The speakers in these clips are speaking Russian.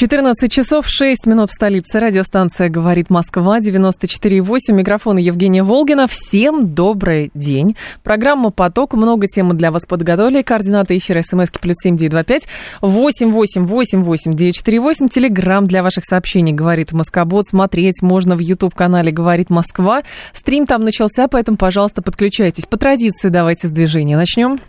14 часов 6 минут в столице. Радиостанция «Говорит Москва», 94,8. Микрофон Евгения Волгина. Всем добрый день. Программа «Поток». Много тем для вас подготовили. Координаты эфира смски плюс семь девять два пять восемь восемь восемь восемь девять четыре восемь. Телеграмм для ваших сообщений «Говорит Москобот». Смотреть можно в YouTube-канале «Говорит Москва». Стрим там начался, поэтому, пожалуйста, подключайтесь. По традиции давайте с движения начнем.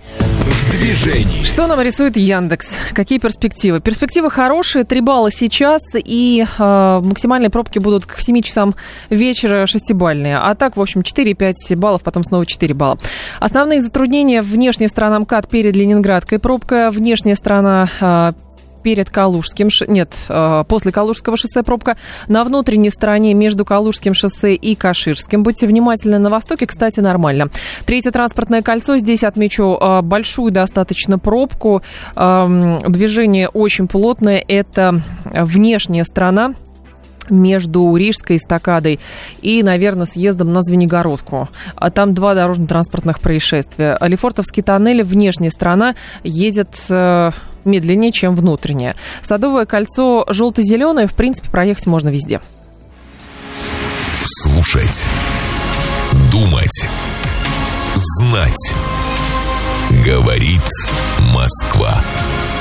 В движении. Что нам рисует Яндекс? Какие перспективы? Перспективы хорошие. Три балла сейчас, и э, максимальные пробки будут к 7 часам вечера шестибальные. А так, в общем, 4-5 баллов, потом снова 4 балла. Основные затруднения внешняя сторона МКАД перед Ленинградкой. Пробка внешняя сторона э, перед Калужским, нет, э, после Калужского шоссе пробка, на внутренней стороне между Калужским шоссе и Каширским. Будьте внимательны, на востоке, кстати, нормально. Третье транспортное кольцо, здесь отмечу э, большую достаточно пробку, эм, движение очень плотное, это внешняя сторона, между Рижской эстакадой и, наверное, съездом на Звенигородку. А там два дорожно-транспортных происшествия. Лефортовский тоннель, внешняя сторона, едет э, медленнее, чем внутренняя. Садовое кольцо желто-зеленое, в принципе, проехать можно везде. Слушать. Думать. Знать. Говорит Москва.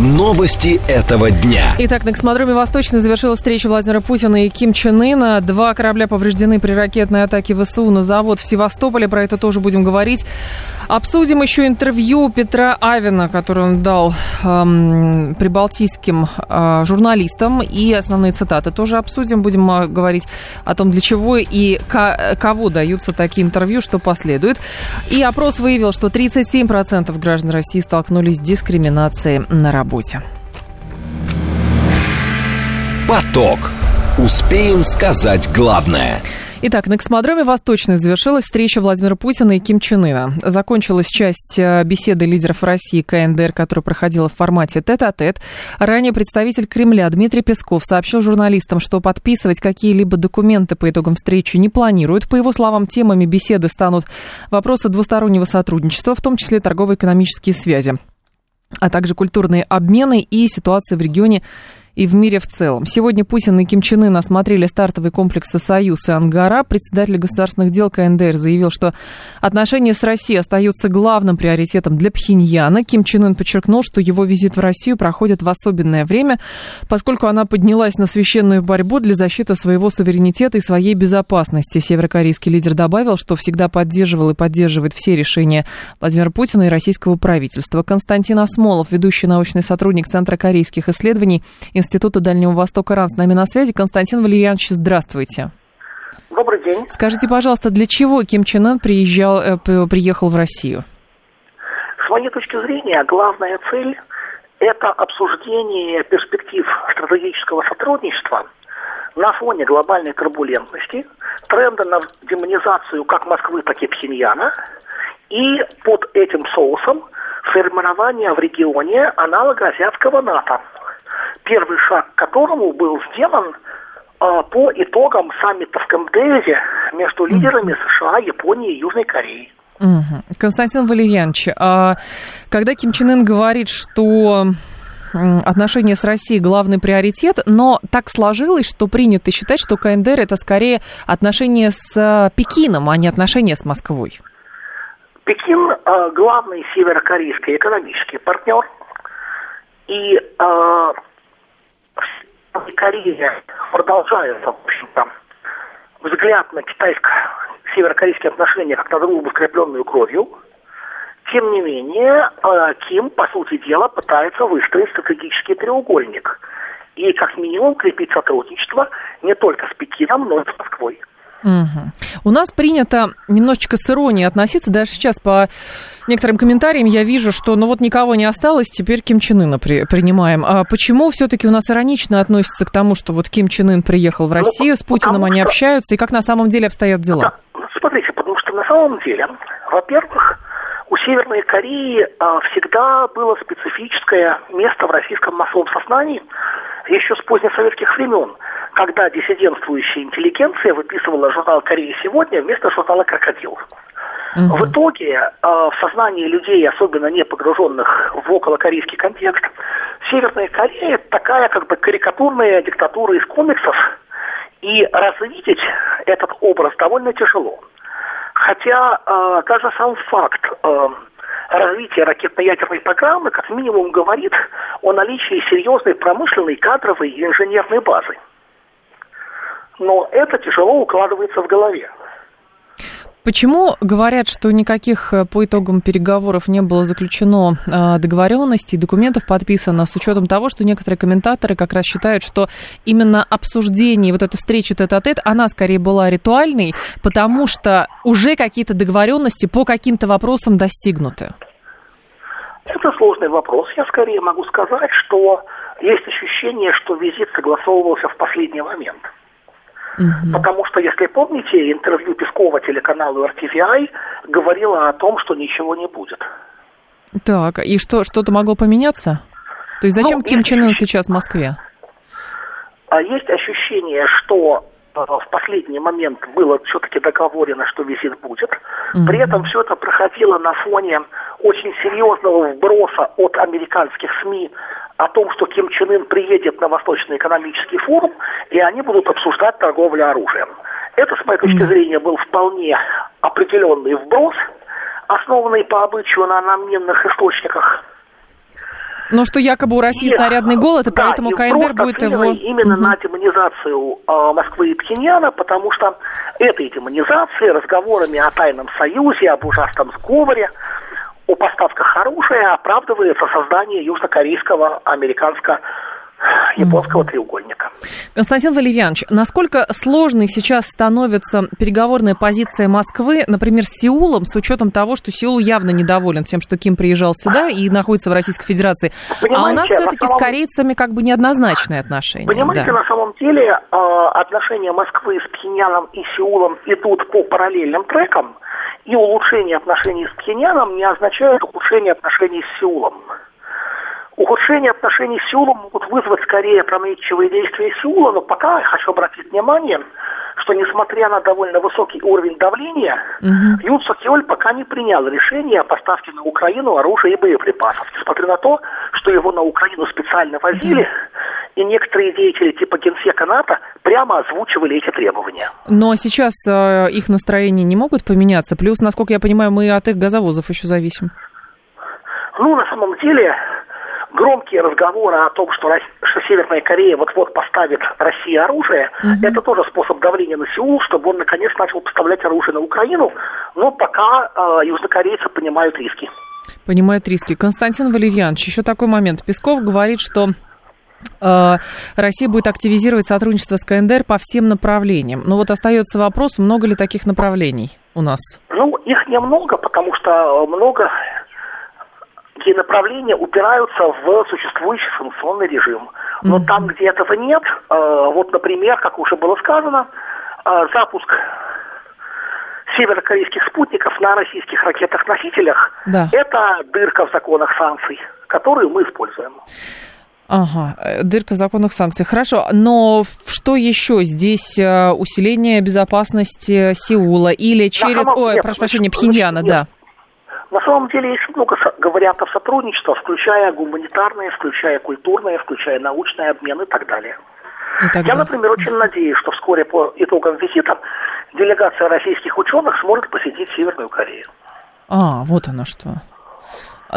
Новости этого дня. Итак, на космодроме Восточный завершилась встреча Владимира Путина и Ким Чен Ына. Два корабля повреждены при ракетной атаке ВСУ на завод в Севастополе. Про это тоже будем говорить. Обсудим еще интервью Петра Авина, которое он дал эм, прибалтийским э, журналистам. И основные цитаты тоже обсудим. Будем э, говорить о том, для чего и к- кого даются такие интервью, что последует. И опрос выявил, что 37% граждан России столкнулись с дискриминацией на работе. Поток. Успеем сказать главное. Итак, на космодроме «Восточный» завершилась встреча Владимира Путина и Ким Чен Ына. Закончилась часть э, беседы лидеров России КНДР, которая проходила в формате тет-а-тет. Ранее представитель Кремля Дмитрий Песков сообщил журналистам, что подписывать какие-либо документы по итогам встречи не планирует. По его словам, темами беседы станут вопросы двустороннего сотрудничества, в том числе торгово-экономические связи а также культурные обмены и ситуация в регионе и в мире в целом. Сегодня Путин и Ким Чен Ын осмотрели стартовые комплексы «Союз» и «Ангара». Председатель государственных дел КНДР заявил, что отношения с Россией остаются главным приоритетом для Пхеньяна. Ким Чен Ын подчеркнул, что его визит в Россию проходит в особенное время, поскольку она поднялась на священную борьбу для защиты своего суверенитета и своей безопасности. Северокорейский лидер добавил, что всегда поддерживал и поддерживает все решения Владимира Путина и российского правительства. Константин Осмолов, ведущий научный сотрудник Центра корейских исследований, Института Дальнего Востока РАН с нами на связи. Константин Валерьянович, здравствуйте. Добрый день. Скажите, пожалуйста, для чего Ким Чен Ын приезжал, э, приехал в Россию? С моей точки зрения, главная цель – это обсуждение перспектив стратегического сотрудничества на фоне глобальной турбулентности, тренда на демонизацию как Москвы, так и Пхеньяна, и под этим соусом формирование в регионе аналога азиатского НАТО – первый шаг к которому был сделан а, по итогам саммита в Камдезе между лидерами США, Японии и Южной Кореи. Угу. Константин Валерьянович, а когда Ким Чен Ын говорит, что отношения с Россией главный приоритет, но так сложилось, что принято считать, что КНДР это скорее отношения с а, Пекином, а не отношения с Москвой. Пекин главный северокорейский экономический партнер, и Корея продолжается, в общем-то, взгляд на китайско-северокорейские отношения как на дружбу, скрепленную кровью. Тем не менее, э, Ким, по сути дела, пытается выстроить стратегический треугольник и как минимум крепить сотрудничество не только с Пекином, но и с Москвой. Угу. У нас принято немножечко с иронией относиться. Даже сейчас по некоторым комментариям я вижу, что ну вот никого не осталось, теперь Ким Чен Ына при, принимаем. А почему все-таки у нас иронично относится к тому, что вот Ким Чен Ын приехал в ну, Россию, ну, с Путиным они что... общаются, и как на самом деле обстоят дела? Смотрите, потому что на самом деле, во-первых, у Северной Кореи а, всегда было специфическое место в российском массовом сознании еще с позднесоветских времен, когда диссидентствующая интеллигенция выписывала журнал «Корея сегодня» вместо журнала «Крокодил». Угу. В итоге э, в сознании людей, особенно не погруженных в околокорейский контекст, Северная Корея такая как бы карикатурная диктатура из комиксов, и развидеть этот образ довольно тяжело. Хотя э, даже сам факт э, развития ракетно-ядерной программы как минимум говорит о наличии серьезной промышленной, кадровой и инженерной базы. Но это тяжело укладывается в голове. Почему говорят, что никаких э, по итогам переговоров не было заключено э, договоренностей, документов подписано, с учетом того, что некоторые комментаторы как раз считают, что именно обсуждение, вот эта встреча тет-а-тет, она скорее была ритуальной, потому что уже какие-то договоренности по каким-то вопросам достигнуты? Это сложный вопрос. Я скорее могу сказать, что есть ощущение, что визит согласовывался в последний момент. Угу. Потому что, если помните, интервью Пескова телеканалу RTVI говорило о том, что ничего не будет. Так, и что, что-то могло поменяться? То есть зачем ну, Ким Чен Ын сейчас в Москве? А есть ощущение, что э, в последний момент было все-таки договорено, что визит будет. Угу. При этом все это проходило на фоне очень серьезного вброса от американских СМИ о том, что Ким Чен Ын приедет на Восточный экономический форум, и они будут обсуждать торговлю оружием. Это, с моей точки зрения, был вполне определенный вброс, основанный по обычаю на аномненных источниках. Но что якобы у России и, снарядный голод, и да, поэтому и КНДР будет его... именно угу. на демонизацию э, Москвы и Пхеньяна, потому что этой демонизацией, разговорами о тайном союзе, об ужасном сговоре, о поставках оружия оправдывается создание южнокорейского, американско японского треугольника. Константин Валерьянович, насколько сложной сейчас становится переговорная позиция Москвы, например, с Сеулом, с учетом того, что Сеул явно недоволен тем, что Ким приезжал сюда и находится в Российской Федерации, Понимаете, а у нас все-таки самом... с корейцами как бы неоднозначные отношения. Понимаете, да. на самом деле э, отношения Москвы с Пхеньяном и Сеулом идут по параллельным трекам, и улучшение отношений с Пхеньяном не означает улучшение отношений с Сеулом. Ухудшение отношений с Сеулом могут вызвать скорее опрометчивые действия Сеула, но пока я хочу обратить внимание, что несмотря на довольно высокий уровень давления, угу. Юн Сокиоль пока не принял решение о поставке на Украину оружия и боеприпасов, несмотря на то, что его на Украину специально возили, и некоторые деятели типа генсека НАТО прямо озвучивали эти требования. Но сейчас э, их настроения не могут поменяться, плюс, насколько я понимаю, мы от их газовозов еще зависим. Ну, на самом деле, громкие разговоры о том, что, что Северная Корея вот-вот поставит России оружие, угу. это тоже способ давления на Сеул, чтобы он наконец начал поставлять оружие на Украину, но пока э, южнокорейцы понимают риски. Понимают риски. Константин Валерьянович, еще такой момент. Песков говорит, что Россия будет активизировать сотрудничество с КНДР по всем направлениям. Но вот остается вопрос, много ли таких направлений у нас? Ну, их немного, потому что много такие направления упираются в существующий санкционный режим. Но mm-hmm. там, где этого нет, э, вот, например, как уже было сказано, э, запуск северокорейских спутников на российских ракетах-носителях да. это дырка в законах санкций, которую мы используем. Ага, э, дырка в законах санкций. Хорошо, но что еще? Здесь усиление безопасности Сеула или через... Ой, нет, прошу прощения, Пхеньяна, да. На самом деле есть много вариантов сотрудничества, включая гуманитарные, включая культурные, включая научный обмен и так далее. И. Я, например, очень надеюсь, что вскоре по итогам визита делегация российских ученых сможет посетить Северную Корею. А, вот оно что.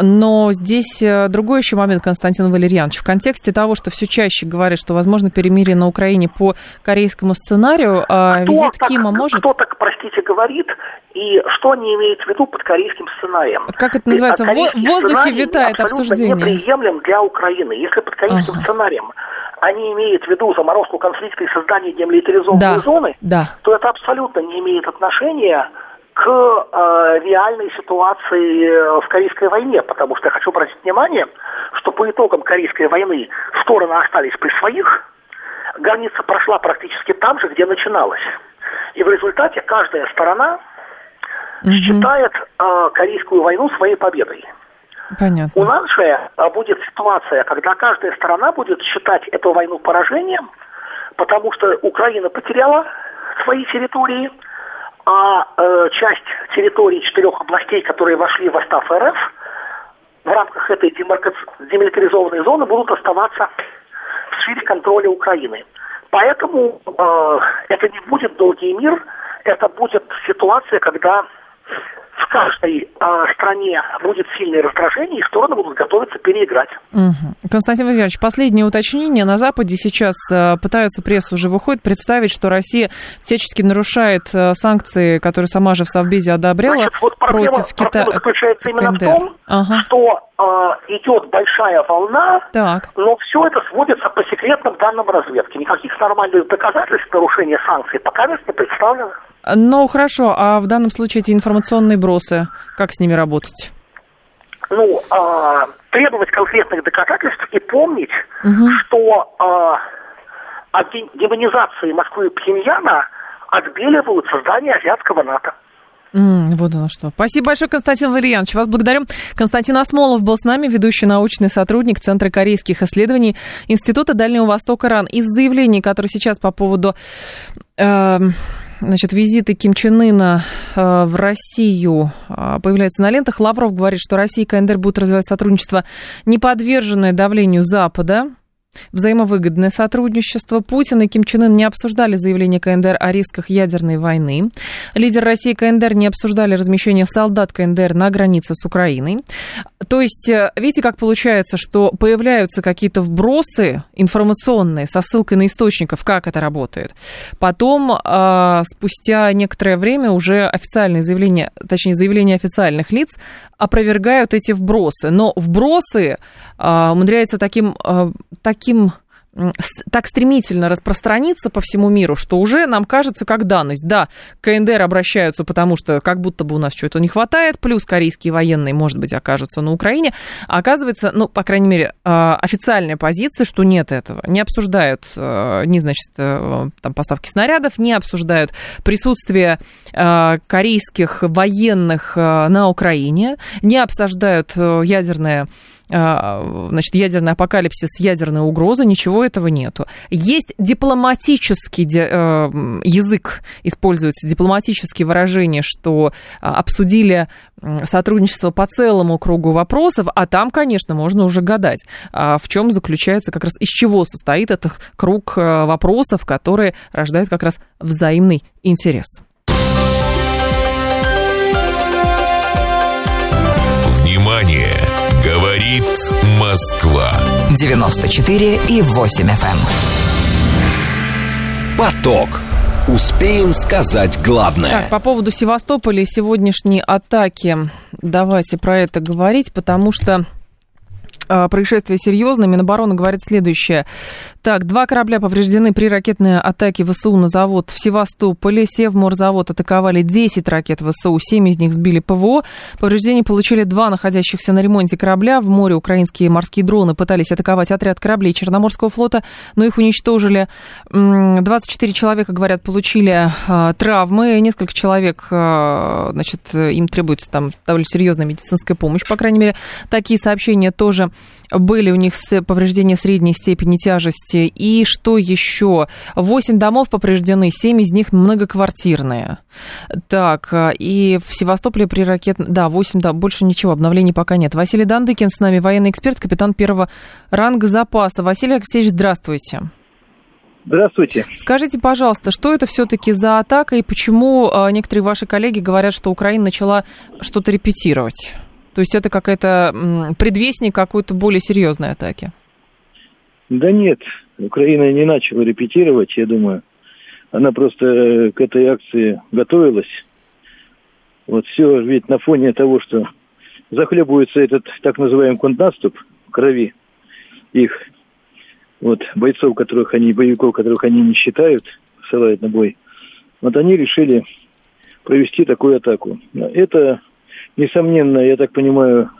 Но здесь э, другой еще момент, Константин Валерьянович. В контексте того, что все чаще говорят, что возможно перемирие на Украине по корейскому сценарию, а кто визит так, Кима может... Кто так, простите, говорит, и что они имеют в виду под корейским сценарием? Как это называется? В воздухе витает обсуждение. неприемлем для Украины. Если под корейским ага. сценарием они имеют в виду заморозку конфликта и создание демилитаризованной да, зоны, да. то это абсолютно не имеет отношения к э, реальной ситуации э, в Корейской войне, потому что я хочу обратить внимание, что по итогам Корейской войны стороны остались при своих, граница прошла практически там же, где начиналась. И в результате каждая сторона угу. считает э, Корейскую войну своей победой. Понятно. У нас же э, будет ситуация, когда каждая сторона будет считать эту войну поражением, потому что Украина потеряла свои территории, а э, часть территорий четырех областей, которые вошли в состав РФ, в рамках этой демилитаризованной зоны будут оставаться в сфере контроля Украины. Поэтому э, это не будет долгий мир, это будет ситуация, когда в каждой э, стране будет сильное раздражение, и стороны будут готовиться переиграть. Угу. Константин Владимирович, последнее уточнение. На Западе сейчас э, пытаются, пресса уже выходит, представить, что Россия всячески нарушает э, санкции, которые сама же в Совбезе одобряла Значит, вот проблема, против Китая. заключается именно КНДР. в том, ага. что э, идет большая волна, так. но все это сводится по секретным данным разведки. Никаких нормальных доказательств нарушения санкций пока не представлено. Ну, хорошо, а в данном случае эти информационные бросы, как с ними работать? Ну, а, требовать конкретных доказательств и помнить, угу. что а, от демонизации Москвы и Пхеньяна отбеливают создание азиатского НАТО. Mm, вот оно что. Спасибо большое, Константин Валерьянович. Вас благодарю. Константин Осмолов был с нами, ведущий научный сотрудник Центра корейских исследований Института Дальнего Востока РАН. Из заявлений, которые сейчас по поводу э, значит, визиты Ким Чен Ына э, в Россию э, появляются на лентах. Лавров говорит, что Россия и КНДР будут развивать сотрудничество, не подверженное давлению Запада. Взаимовыгодное сотрудничество. Путин и Ким Чен Ын не обсуждали заявление КНДР о рисках ядерной войны. Лидер России и КНДР не обсуждали размещение солдат КНДР на границе с Украиной. То есть, э, видите, как получается, что появляются какие-то вбросы информационные со ссылкой на источников, как это работает. Потом, э, спустя некоторое время, уже официальные заявления, точнее, заявления официальных лиц опровергают эти вбросы. Но вбросы э, умудряются таким, таким таким так стремительно распространиться по всему миру, что уже нам кажется как данность. Да, КНДР обращаются, потому что как будто бы у нас чего-то не хватает, плюс корейские военные, может быть, окажутся на Украине. А оказывается, ну, по крайней мере, а, официальная позиция, что нет этого. Не обсуждают, а, не, значит, э, там, поставки снарядов, не обсуждают присутствие а, корейских военных на Украине, не обсуждают э, ядерное значит, ядерный апокалипсис, ядерная угроза, ничего этого нету. Есть дипломатический э, язык, используются дипломатические выражения, что а, обсудили сотрудничество по целому кругу вопросов, а там, конечно, можно уже гадать, а, в чем заключается как раз, из чего состоит этот круг э, вопросов, которые рождают как раз взаимный интерес. Говорит Москва. 94 и 8 FM. Эм. Поток. Успеем сказать главное. Так, по поводу Севастополя и сегодняшней атаки. Давайте про это говорить, потому что а, происшествие серьезное. Минобороны говорит следующее. Так, два корабля повреждены при ракетной атаке ВСУ на завод в Севастополе. Севморзавод атаковали 10 ракет ВСУ, 7 из них сбили ПВО. Повреждения получили два находящихся на ремонте корабля. В море украинские морские дроны пытались атаковать отряд кораблей Черноморского флота, но их уничтожили. 24 человека, говорят, получили а, травмы. Несколько человек, а, значит, им требуется там довольно серьезная медицинская помощь, по крайней мере. Такие сообщения тоже были у них повреждения средней степени тяжести. И что еще? Восемь домов повреждены, семь из них многоквартирные. Так, и в Севастополе при ракет... Да, восемь, да, больше ничего, обновлений пока нет. Василий Дандыкин с нами, военный эксперт, капитан первого ранга запаса. Василий Алексеевич, здравствуйте. Здравствуйте. Скажите, пожалуйста, что это все-таки за атака и почему а, некоторые ваши коллеги говорят, что Украина начала что-то репетировать? То есть это какая-то предвестник какой-то более серьезной атаки? Да нет, Украина не начала репетировать, я думаю. Она просто э, к этой акции готовилась. Вот все ведь на фоне того, что захлебывается этот так называемый контрнаступ крови их, вот, бойцов, которых они, боевиков, которых они не считают, ссылают на бой, вот они решили провести такую атаку. Это несомненно, я так понимаю,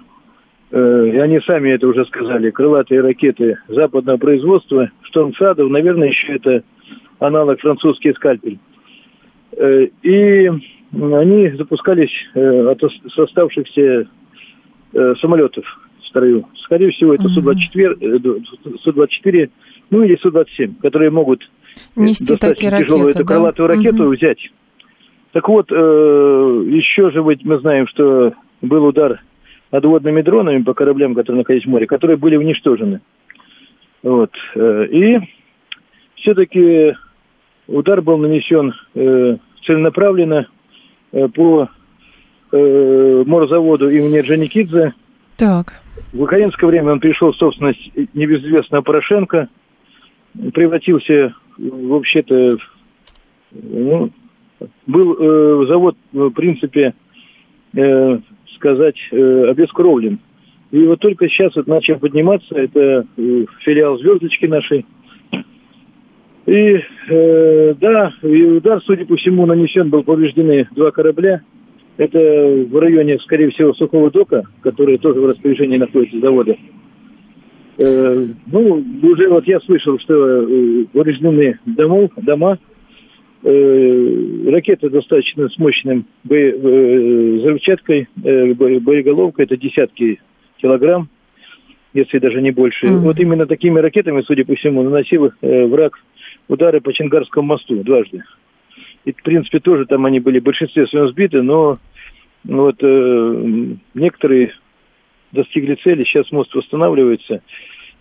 э, и они сами это уже сказали, крылатые ракеты западного производства, Штормсадов, наверное, еще это аналог французский скальпель. Э, и они запускались э, от оставшихся самолетов в строю. Скорее всего, это Су-24, э, ду- Су-24, ну или Су-27, которые могут Нести достаточно тяжелую ракеты, эту да? крылатую ракету Мгм. взять. Так вот, э, еще же ведь мы знаем, что был удар надводными дронами по кораблям, которые находились в море, которые были уничтожены. Вот. э, И все-таки удар был нанесен э, целенаправленно э, по э, морзаводу имени Джаникидзе. Так. В украинское время он перешел в собственность небезызвестного Порошенко, превратился вообще-то, ну, был э, завод, в принципе, э, сказать, э, обескровлен. И вот только сейчас вот начал подниматься, это э, филиал «Звездочки» нашей. И э, да, и удар, судя по всему, нанесен был, повреждены два корабля. Это в районе, скорее всего, Сухого дока, который тоже в распоряжении находится завода. Э, ну, уже вот я слышал, что э, повреждены домов, дома. Э, ракеты достаточно с мощным бое- э, взрывчаткой, э, бо- боеголовкой, это десятки килограмм, если даже не больше. Мгм. Вот именно такими ракетами, судя по всему, наносил э, враг удары по Чангарскому мосту дважды. И, в принципе, тоже там они были в большинстве своем сбиты, но вот э, некоторые достигли цели, сейчас мост восстанавливается.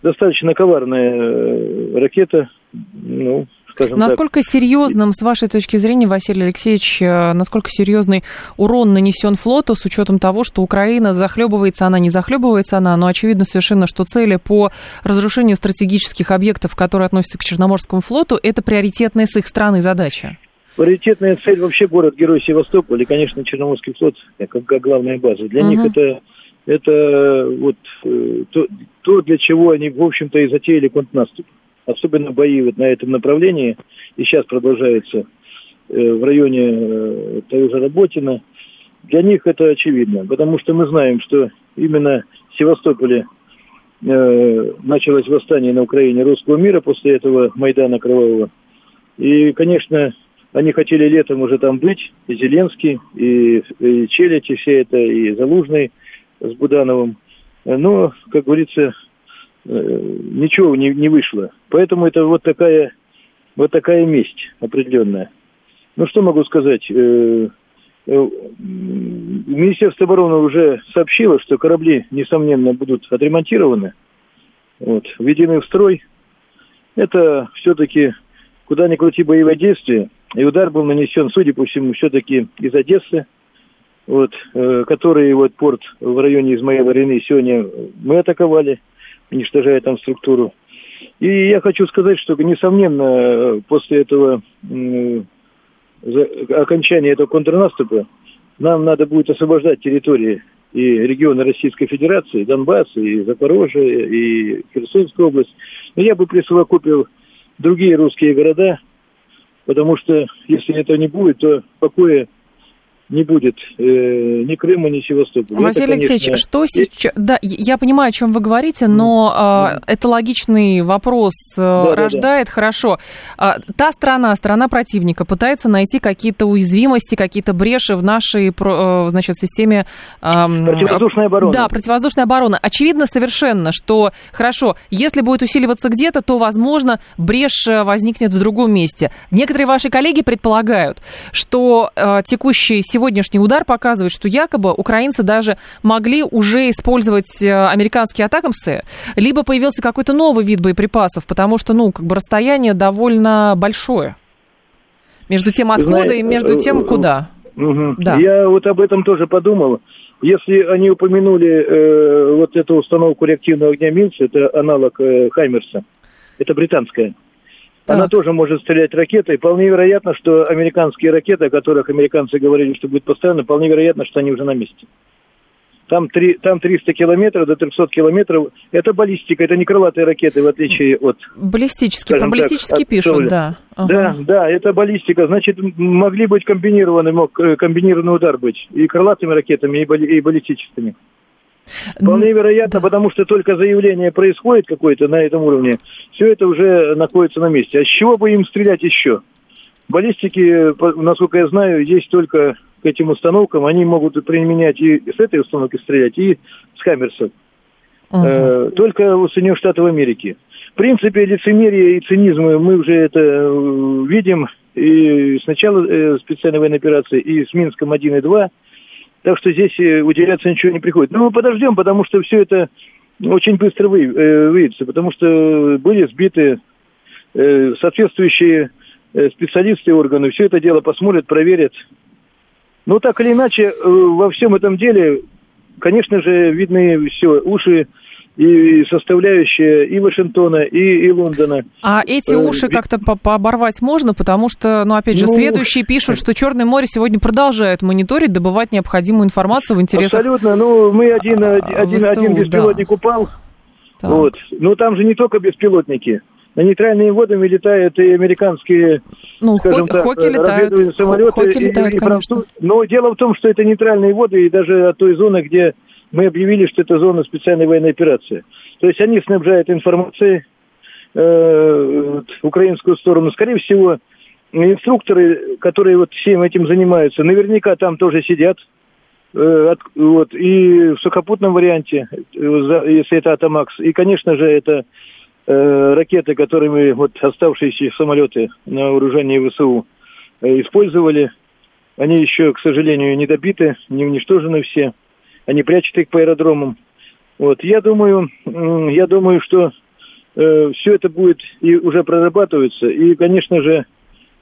Достаточно коварная э, ракета, ну, скажем Насколько серьезным, с вашей точки зрения, Василий Алексеевич, э, насколько серьезный урон нанесен флоту с учетом того, что Украина захлебывается, она не захлебывается, она, но очевидно совершенно, что цели по разрушению стратегических объектов, которые относятся к Черноморскому флоту, это приоритетная с их стороны задача. так. Приоритетная цель вообще город-герой Севастополь и, конечно, Черноморский флот как, как главная база. Для Мгм. них это, это вот э, то, то, для чего они, в общем-то, и затеяли контрнаступ. Особенно бои вот на этом направлении, и сейчас продолжаются э, в районе э, же Работина. Для них это очевидно, потому что мы знаем, что именно в Севастополе э, началось восстание на Украине русского мира после этого Майдана Кровавого. И, конечно, они хотели летом уже там быть, и Зеленский, и, и Челядь, и все это, и Залужный с Будановым. Но, как говорится, ничего не, не вышло. Поэтому это вот такая, вот такая месть определенная. Ну, что могу сказать? Э, э, Министерство обороны уже сообщило, что корабли, несомненно, будут отремонтированы, вот, введены в строй. Это все-таки, куда ни крути, боевое действие. И удар был нанесен, судя по всему, все-таки из Одессы, вот, э, который вот порт в районе Измаила Рины сегодня мы атаковали, уничтожая там структуру. И я хочу сказать, что, несомненно, э, после этого за- окончания этого контрнаступа нам надо будет освобождать территории и регионы Российской Федерации, Донбасс, и Запорожье, и Херсонская область. Но я бы присовокупил другие русские города, потому что если этого не будет, то покоя не будет э, ни Крыма, ни Севастополя. Василий Это, конечно, Алексеевич, что сейчас... Да, я понимаю, о чем вы говорите, но а, это логичный вопрос э, да. рождает. Хорошо. А, та страна, страна противника, пытается найти какие-то уязвимости, какие-то бреши в нашей э, значит, системе... ам, Противовоздушная оборона. Да, противовоздушная оборона. Очевидно совершенно, что, хорошо, если будет усиливаться где-то, то, возможно, брешь э, возникнет в другом месте. Некоторые ваши коллеги предполагают, что э, текущий сегодняшний удар показывает, что якобы украинцы даже могли уже использовать э, американские атакамсы, либо появился какой-то новый вид боеприпасов, потому что, ну, как бы расстояние довольно большое между тем, откуда Знаете, и между тем, э, куда. Мгм. Да. Я вот об этом тоже подумал. Если они упомянули э, вот эту установку реактивного огня Милс, это аналог э, Хаймерса, это британская. Так. Она тоже может стрелять ракетой. Вполне вероятно, что американские ракеты, о которых американцы говорили, что будет постоянно, вполне вероятно, что они уже на месте. Там, три, там 300 километров до 300 километров. Это баллистика, это не крылатые ракеты, в отличие от Баллистически, скажем про так, баллистически от пишут, Соли. да. Ага. Да, да, это баллистика. Значит, могли быть комбинированный, мог э, комбинированный удар быть и крылатыми ракетами, и, балли- и баллистическими. Вполне вероятно, да. потому что только заявление происходит какое-то на этом уровне, все это уже находится на месте. А с чего бы им стрелять еще? Баллистики, насколько я знаю, есть только к этим установкам, они могут применять и с этой установки стрелять, и с. Uh-huh. Э, только у Соединенных Штатов Америки. В принципе, лицемерие и цинизм мы уже это э, видим и с начала э, специальной военной операции, и с Минском 1 и 2. Так что здесь э, уделяться ничего не приходит. Но мы подождем, потому что все это очень быстро вы, э, выявится, потому что были сбиты э, соответствующие э, специалисты и органы, все это дело посмотрят, проверят. Но так или иначе, э, во всем этом деле, конечно же, видны все уши и составляющая и Вашингтона, и, и Лондона. А эти э, уши как-то по пооборвать можно, потому что, ну, опять же, ну, следующие пишут, что Черное море сегодня продолжает мониторить, добывать необходимую информацию в интересах Абсолютно. Ну, мы один, а, один, ВСУ, один беспилотник да. упал. Так. Вот. Но там же не только беспилотники. На нейтральные водами летают и американские, ну, скажем так, хоки летают, самолеты. Хоки летают, и, и конечно. Но дело в том, что это нейтральные воды, и даже от той зоны, где мы объявили, что это зона специальной военной операции. То есть они снабжают информацией э, украинскую сторону. Скорее всего, инструкторы, которые вот всем этим занимаются, наверняка там тоже сидят. Э, от, вот, и в сухопутном варианте, э, если это Атомакс. И, конечно же, это э, ракеты, которыми вот оставшиеся самолеты на вооружении ВСУ э, использовали. Они еще, к сожалению, не добиты, не уничтожены все они прячут их по аэродромам. Вот, я думаю, я думаю, что э, все это будет и уже прорабатывается. И, конечно же,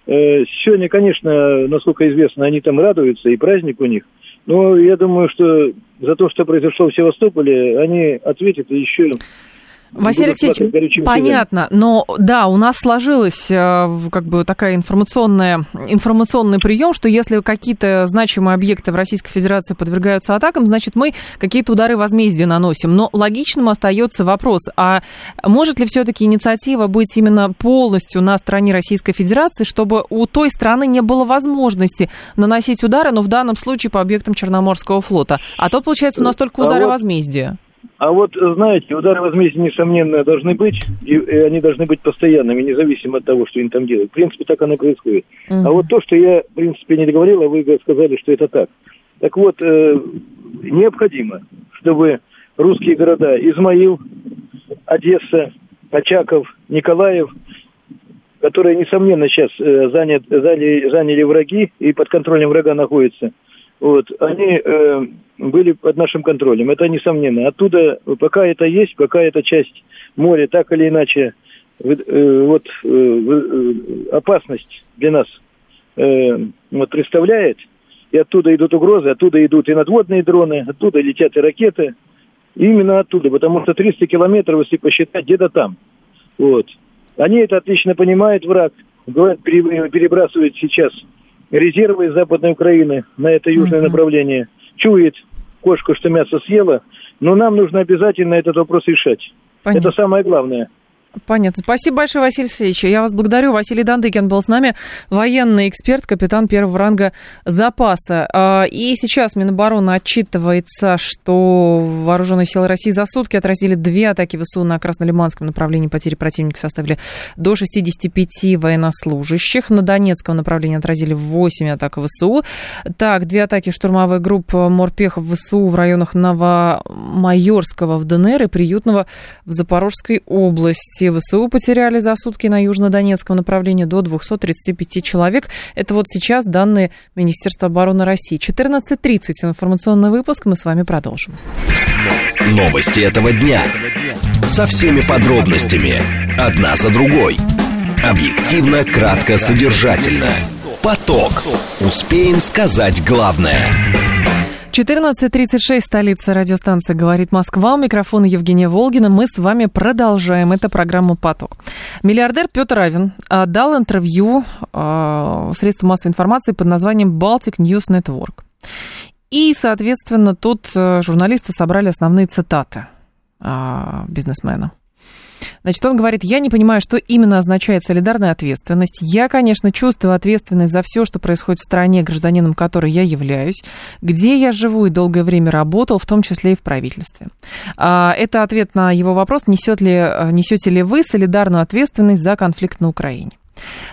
э, сегодня, конечно, насколько известно, они там радуются, и праздник у них. Но я думаю, что за то, что произошло в Севастополе, они ответят еще Василий Алексеевич, понятно, но да, у нас сложилась э, как бы такая информационная, информационный прием, что если какие-то значимые объекты в Российской Федерации подвергаются атакам, значит мы какие-то удары возмездия наносим. Но логичным остается вопрос, а может ли все-таки инициатива быть именно полностью на стороне Российской Федерации, чтобы у той страны не было возможности наносить удары, но в данном случае по объектам Черноморского флота? А то, получается, у нас только удары а вот... возмездия. А вот, знаете, удары возмездия, несомненно, должны быть, и, и они должны быть постоянными, независимо от того, что они там делают. В принципе, так оно и происходит. Uh-huh. А вот то, что я, в принципе, не договорил, а вы сказали, что это так. Так вот, э, необходимо, чтобы русские города Измаил, Одесса, Очаков, Николаев, которые, несомненно, сейчас э, занят, заняли, заняли враги и под контролем врага находятся, вот, они э, были под нашим контролем. Это несомненно. Оттуда, пока это есть, пока эта часть моря так или иначе э, вот э, э, опасность для нас э, вот, представляет, и оттуда идут угрозы, оттуда идут и надводные дроны, оттуда летят и ракеты. Именно оттуда, потому что 300 километров, если посчитать, где-то там. Вот. Они это отлично понимают, враг. Говорят, перебрасывают сейчас резервы из Западной Украины на это южное uh-huh. направление. Чует кошку, что мясо съела, но нам нужно обязательно этот вопрос решать. Понятно. Это самое главное. Понятно. Спасибо большое, Василий Алексеевич. Я вас благодарю. Василий Дандыкин был с нами, военный эксперт, капитан первого ранга запаса. А, и сейчас Минобороны отчитывается, что вооруженные силы России за сутки отразили две атаки ВСУ на Краснолиманском направлении. Потери противника составили до 65 военнослужащих. На Донецком направлении отразили 8 атак ВСУ. Так, две атаки штурмовой группы морпехов ВСУ в районах Новомайорского в ДНР и Приютного в Запорожской области части ВСУ потеряли за сутки на южнодонецком направлении до 235 человек. Это вот сейчас данные Министерства обороны России. 14.30 информационный выпуск. Мы с вами продолжим. Новости этого дня. Со всеми подробностями. Одна за другой. Объективно, кратко, содержательно. Поток. Успеем сказать главное. 14.36, столица радиостанции «Говорит Москва». У микрофона Евгения Волгина. Мы с вами продолжаем. Это программа «Поток». Миллиардер Петр Равин а, дал интервью э, средству массовой информации под названием «Baltic News Network». И, соответственно, тут э, журналисты собрали основные цитаты э, бизнесмена. Значит, он говорит, я не понимаю, что именно означает солидарная ответственность. Я, конечно, чувствую ответственность за все, что происходит в стране, гражданином которой я являюсь, где я живу и долгое время работал, в том числе и в правительстве. А, это ответ на его вопрос, несет ли, несете ли вы солидарную ответственность за конфликт на Украине.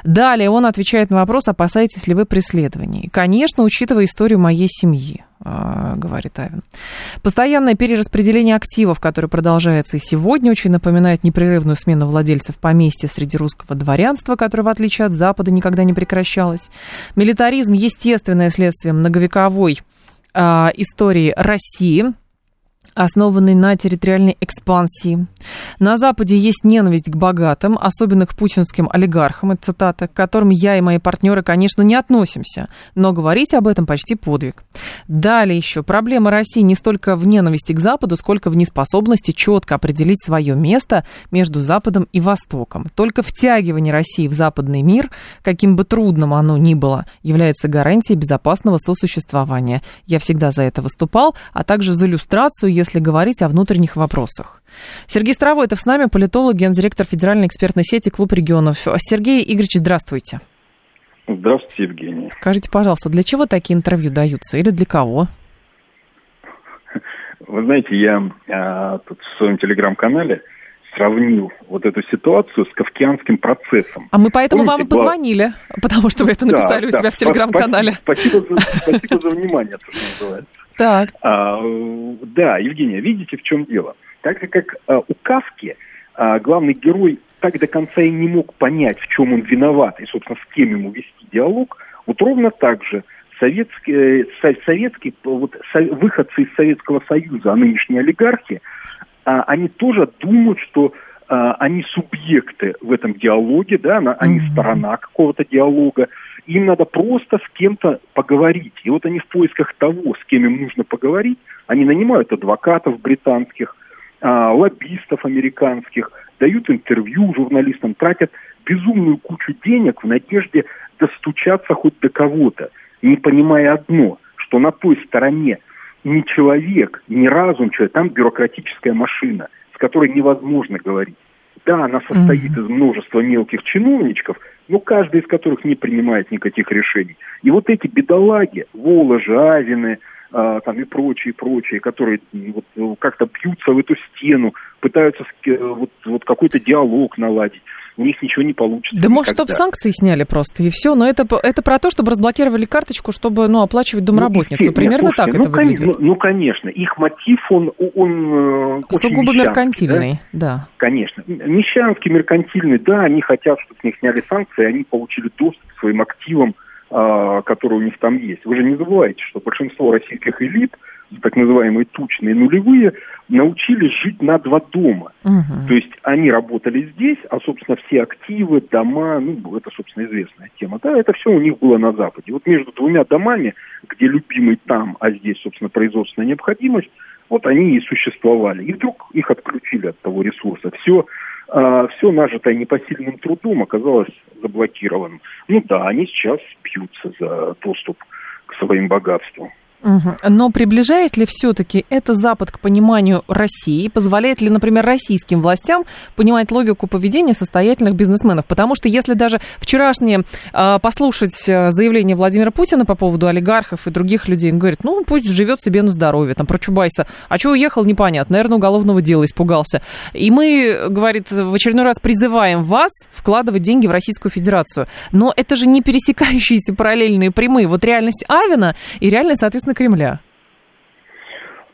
Далее он отвечает на вопрос, опасаетесь ли вы преследований. Конечно, учитывая историю моей семьи, а, говорит Авен. Постоянное перераспределение активов, которое продолжается и сегодня, очень напоминает непрерывную смену владельцев поместья среди русского дворянства, которое, в отличие от Запада, никогда не прекращалось. Милитаризм – естественное следствие многовековой а, истории России – основанный на территориальной экспансии. На Западе есть ненависть к богатым, особенно к путинским олигархам, это цитата, к которым я и мои партнеры, конечно, не относимся, но говорить об этом почти подвиг. Далее еще. Проблема России не столько в ненависти к Западу, сколько в неспособности четко определить свое место между Западом и Востоком. Только втягивание России в западный мир, каким бы трудным оно ни было, является гарантией безопасного сосуществования. Я всегда за это выступал, а также за иллюстрацию, если говорить о внутренних вопросах. Сергей Старовойтов с нами, политолог, гендиректор Федеральной экспертной сети «Клуб регионов». Сергей Игоревич, здравствуйте. Здравствуйте, Евгений. Скажите, пожалуйста, для чего такие интервью даются или для кого? Вы знаете, я а, тут в своем телеграм-канале сравнил вот эту ситуацию с кавкианским процессом. А мы поэтому Помните, вам и позвонили, потому что вы это написали да, у себя да, в телеграм-канале. Спасибо, спасибо, за, спасибо за внимание, что называется. Так. А, да, Евгения, видите, в чем дело? Так как а, у Кавки, а, главный герой так до конца и не мог понять, в чем он виноват, и, собственно, с кем ему вести диалог, вот ровно так же советские, э, советские вот, выходцы из Советского Союза, а нынешние олигархи, а, они тоже думают, что они субъекты в этом диалоге, да, они сторона какого-то диалога, им надо просто с кем-то поговорить. И вот они в поисках того, с кем им нужно поговорить, они нанимают адвокатов британских, а, лоббистов американских, дают интервью журналистам, тратят безумную кучу денег в надежде достучаться хоть до кого-то, не понимая одно, что на той стороне не человек, не разум человек, там бюрократическая машина, которой невозможно говорить. Да, она состоит из множества мелких чиновничков, но каждый из которых не принимает никаких решений. И вот эти бедолаги, Воложи, Авины, а, там и прочие, прочие, которые вот, ну, как-то бьются в эту стену, пытаются вот, вот какой-то диалог наладить у них ничего не получится. Да никогда. может, чтобы санкции сняли просто, и все. Но это, это про то, чтобы разблокировали карточку, чтобы ну, оплачивать домработницу. Ну, Примерно слушайте, так ну, это выглядит. Ну, ну, конечно. Их мотив, он, он э, Сугубо меркантильный, да? да. Конечно. Мещанский, меркантильный, да, они хотят, чтобы с них сняли санкции, они получили доступ к своим активам, которые у них там есть. Вы же не забывайте, что большинство российских элит – так называемые тучные нулевые, научились жить на два дома. Угу. То есть они работали здесь, а, собственно, все активы, дома, ну, это, собственно, известная тема, да, это все у них было на Западе. Вот между двумя домами, где любимый там, а здесь, собственно, производственная необходимость, вот они и существовали. И вдруг их отключили от того ресурса. Все, а, все нажитое непосильным трудом оказалось заблокированным. Ну да, они сейчас бьются за доступ к своим богатствам. Но приближает ли все-таки это Запад к пониманию России? Позволяет ли, например, российским властям понимать логику поведения состоятельных бизнесменов? Потому что если даже вчерашнее э, послушать э, заявление Владимира Путина по поводу олигархов и других людей, он говорит, ну пусть живет себе на здоровье, там про Чубайса. А что уехал, непонятно, наверное, уголовного дела испугался. И мы, говорит, в очередной раз призываем вас вкладывать деньги в Российскую Федерацию. Но это же не пересекающиеся параллельные прямые. Вот реальность Авина и реальность, соответственно, на Кремля?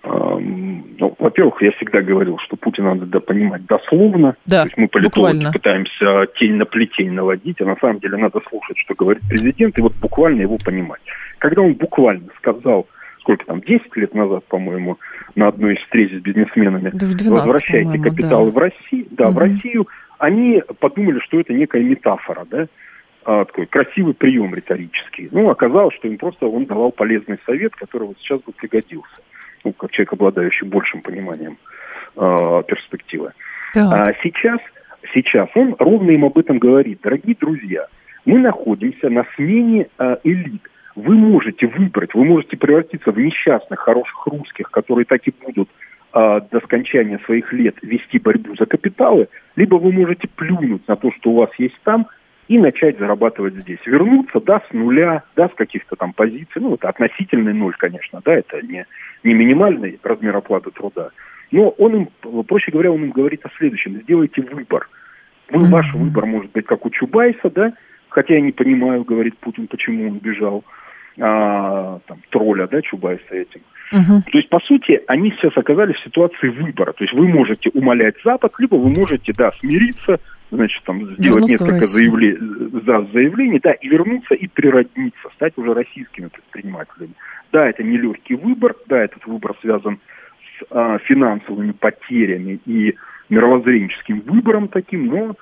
Ну, во-первых, я всегда говорил, что Путина надо понимать дословно. Да, То есть мы политологи буквально. пытаемся тень на плетень наводить, а на самом деле надо слушать, что говорит президент, и вот буквально его понимать. Когда он буквально сказал, сколько там, 10 лет назад, по-моему, на одной из встреч с бизнесменами, 12, возвращайте капиталы да. в Россию, да, угу. в Россию, они подумали, что это некая метафора, да, а, такой красивый прием риторический. Ну, оказалось, что им просто он давал полезный совет, который вот сейчас бы пригодился. Ну, как человек, обладающий большим пониманием э, перспективы. Да. А сейчас, сейчас он ровно им об этом говорит. Дорогие друзья, мы находимся на смене э, элит. Вы можете выбрать, вы можете превратиться в несчастных, хороших русских, которые так и будут э, до скончания своих лет вести борьбу за капиталы, либо вы можете плюнуть на то, что у вас есть там, и начать зарабатывать здесь. Вернуться, да, с нуля, да, с каких-то там позиций, ну, это относительный ноль, конечно, да, это не, не минимальный размер оплаты труда. Но он им, проще говоря, он им говорит о следующем. Сделайте выбор. Ну, ваш выбор может быть как у Чубайса, да, хотя я не понимаю, говорит Путин, почему он бежал, а, там, тролля, да, Чубайса этим. Угу. То есть, по сути, они сейчас оказались в ситуации выбора. То есть вы можете умолять Запад, либо вы можете, да, смириться, значит, там, сделать вернуться несколько заявле... да, заявлений, да, и вернуться и природниться, стать уже российскими предпринимателями. Да, это нелегкий выбор, да, этот выбор связан с а, финансовыми потерями и мировоззренческим выбором таким, но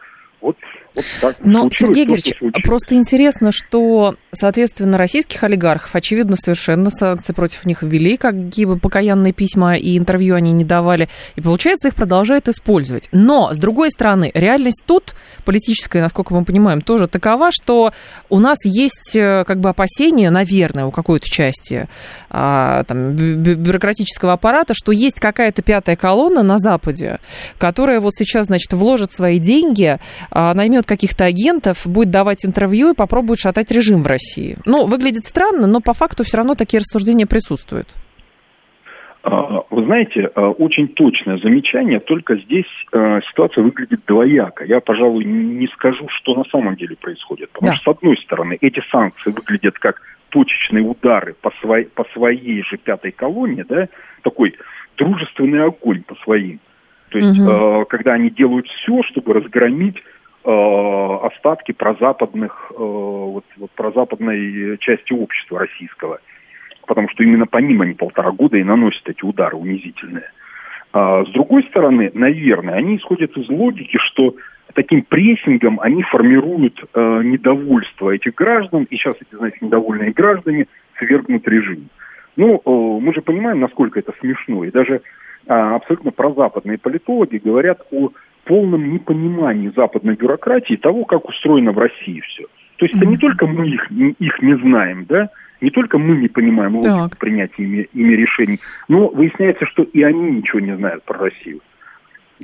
вот, вот так Но, Сергей Георгиевич, просто интересно, что, соответственно, российских олигархов, очевидно, совершенно санкции против них ввели, какие бы покаянные письма и интервью они не давали, и, получается, их продолжают использовать. Но, с другой стороны, реальность тут, политическая, насколько мы понимаем, тоже такова, что у нас есть э, как бы опасения, наверное, у какой-то части а, там, бюрократического аппарата, что есть какая-то пятая колонна на Западе, которая вот сейчас, значит, вложит свои деньги наймет каких-то агентов, будет давать интервью и попробует шатать режим в России. Ну, выглядит странно, но по факту все равно такие рассуждения присутствуют. А, вы знаете, а, очень точное замечание, только здесь ситуация выглядит двояко. Я, пожалуй, не скажу, что на самом деле происходит. Потому да. что, с одной стороны, эти санкции выглядят как точечные удары по, своей, по своей же пятой колонне, да, такой дружественный огонь по своим. То есть, угу. когда они делают все, чтобы разгромить остатки прозападных, э, вот, вот прозападной части общества российского. Потому что именно по ним они полтора года и наносят эти удары унизительные. А, с другой стороны, наверное, они исходят из логики, что таким прессингом они формируют э, недовольство этих граждан, и сейчас эти, знаете, недовольные граждане свергнут режим. Ну, э, мы же понимаем, насколько это смешно, и даже э, абсолютно прозападные политологи говорят о полном непонимании западной бюрократии того, как устроено в России все. То есть mm-hmm. это не только мы их, их не знаем, да, не только мы не понимаем логику принятия ими, ими решений, но выясняется, что и они ничего не знают про Россию.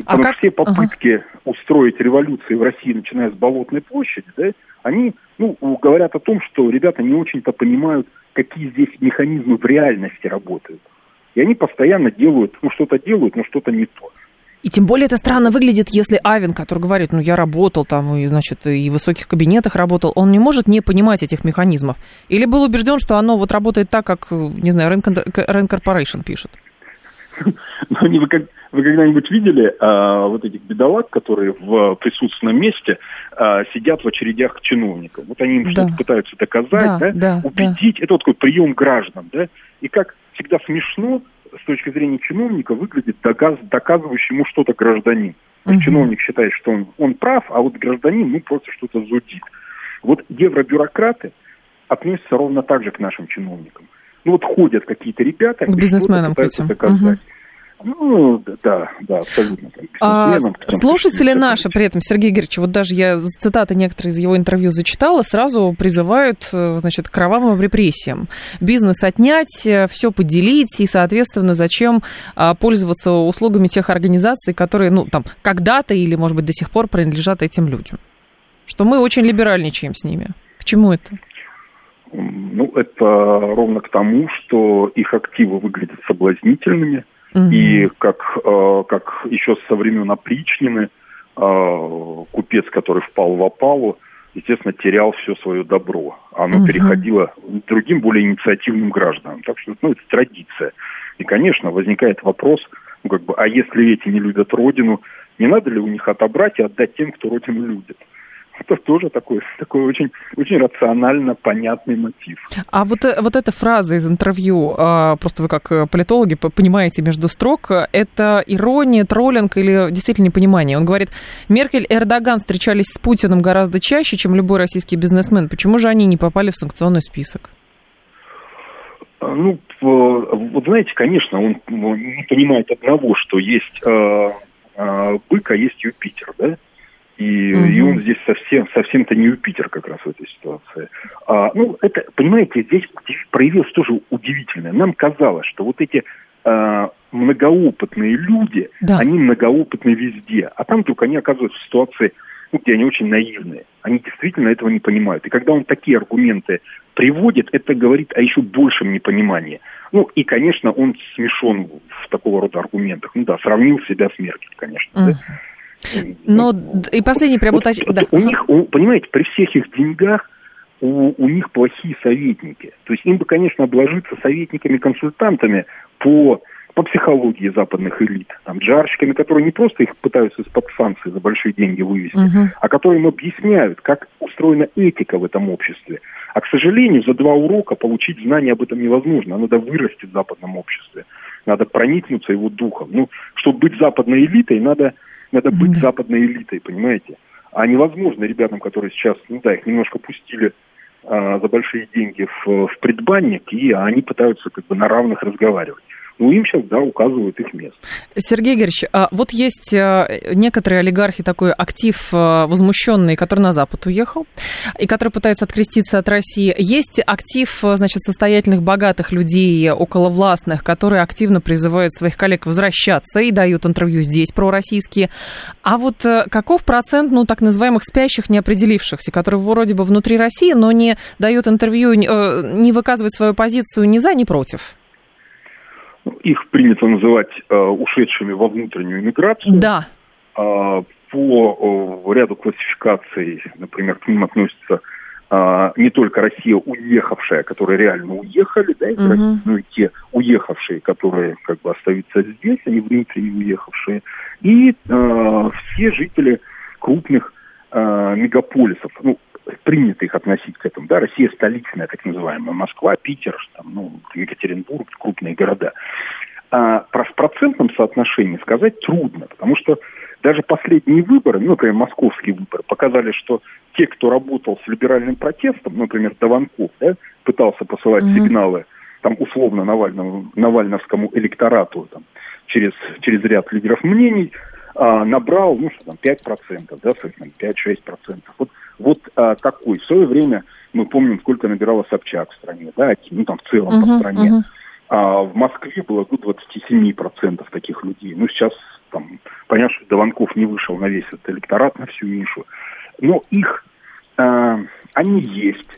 А Потому как... что все попытки ага. устроить революции в России, начиная с Болотной площади, да, они ну, говорят о том, что ребята не очень-то понимают, какие здесь механизмы в реальности работают. И они постоянно делают, ну, что-то делают, но что-то не то. И тем более это странно выглядит, если Авен, который говорит, ну, я работал там, и, значит, и в высоких кабинетах работал, он не может не понимать этих механизмов. Или был убежден, что оно вот работает так, как, не знаю, Rand Corporation пишет. Ну, вы, как, вы когда-нибудь видели а, вот этих бедолаг, которые в присутственном месте а, сидят в очередях к чиновникам? Вот они им да. что-то пытаются доказать, да, да, да убедить. Да. Это вот такой прием граждан, да? И как всегда смешно, с точки зрения чиновника выглядит доказ, доказывающий ему что-то гражданин. Есть чиновник считает, что он, он прав, а вот гражданин, ну, просто что-то зудит. Вот евробюрократы относятся ровно так же к нашим чиновникам. Ну, вот ходят какие-то ребята, к бизнесменам к этим. доказать. Угу. Ну, да, да, абсолютно. А, слушатели наши при этом, Сергей Герич, вот даже я цитаты некоторые из его интервью зачитала, сразу призывают, э, значит, к кровавым репрессиям. Бизнес отнять, э, все поделить, и, соответственно, зачем а, пользоваться услугами тех организаций, которые, ну, там, когда-то или, может быть, до сих пор принадлежат этим людям. Что мы очень либеральничаем с ними. К чему это? Ну, это ровно к тому, что их активы выглядят соблазнительными – Угу. И как, э, как еще со времен опричнины э, купец, который впал в опалу, естественно, терял все свое добро. Оно угу. переходило другим, более инициативным гражданам. Так что, ну, это традиция. И, конечно, возникает вопрос, ну, как бы, а если эти не любят родину, не надо ли у них отобрать и отдать тем, кто родину любит? Это тоже такой, такой очень, очень рационально понятный мотив. А вот, э, вот эта фраза из интервью, а, просто вы как э, политологи понимаете между строк, это ирония, троллинг или действительно непонимание? Он говорит, Меркель и Эрдоган встречались с Путиным гораздо чаще, чем любой российский бизнесмен. Почему же они не попали в санкционный список? А, ну, вот знаете, конечно, он не понимает одного, что есть э, э, бык, а есть Юпитер, да? И, угу. и он здесь совсем, совсем-то не Юпитер как раз в этой ситуации. А, ну, это, понимаете, здесь, проявилось тоже удивительное. Нам казалось, что вот эти а, многоопытные люди, да. они многоопытны везде. А там вдруг они оказываются в ситуации, ну, где они очень наивные. Они действительно этого не понимают. И когда он такие аргументы приводит, это говорит о еще большем непонимании. Ну, и, конечно, он смешон в такого рода аргументах. Ну да, сравнил себя с Меркель, конечно. Uh-huh. Да? Но и последний прям вот, уточ... вот да. У них, у, понимаете, при всех их деньгах у, у них плохие советники. То есть им бы, конечно, обложиться советниками-консультантами по, по психологии западных элит, там, джарщиками, которые не просто их пытаются из-под санкций за большие деньги вывести, Мгм. а которые им объясняют, как устроена этика в этом обществе. А, к сожалению, за два урока получить знания об этом невозможно. Надо вырасти в западном обществе. Надо проникнуться его духом. Ну, чтобы быть западной элитой, надо, надо быть Да. западной элитой, понимаете? А невозможно ребятам, которые сейчас, ну да, их немножко пустили а, за большие деньги в, в предбанник, и они пытаются как бы на равных разговаривать. Ну, им сейчас, да, указывают их место. Сергей Игоревич, а вот есть э, некоторые олигархи, такой актив э, возмущенный, который на Запад уехал, и который пытается откреститься от России. Есть актив, э, значит, состоятельных, богатых людей, околовластных, которые активно призывают своих коллег возвращаться и дают интервью здесь пророссийские. А вот каков процент, ну, так называемых спящих, неопределившихся, которые вроде бы внутри России, но не дают интервью, не выказывают свою позицию ни за, ни против? Их принято называть э, ушедшими во внутреннюю миграцию. Да. А, по э, ряду классификаций, например, к ним относятся а, не только Россия уехавшая, которые реально уехали, да, из Мгм. России, но и те уехавшие, которые как бы остаются здесь, они внутренне уехавшие, и э, все жители крупных э, мегаполисов, ну, принято их относить к этому, да, Россия столичная, так называемая, Москва, Питер, там, ну, Екатеринбург, крупные города. А про, в процентном соотношении сказать трудно, потому что даже последние выборы, ну, например, московские выборы, показали, что те, кто работал с либеральным протестом, ну, например, Даванков, да, пытался посылать Мгм. сигналы там условно Навальному, навальновскому электорату там, через, через ряд лидеров мнений, а, набрал, ну, что там, 5%, да, там, 5-6%. Вот, вот а, такой. В свое время мы помним, сколько набирала Собчак в стране, да, ну, там, в целом по Мгм, стране. мгм. А в Москве было до 27% таких людей. Ну, сейчас, там, понятно, что Дованков не вышел на весь этот электорат, на всю нишу. Но их, а, они есть.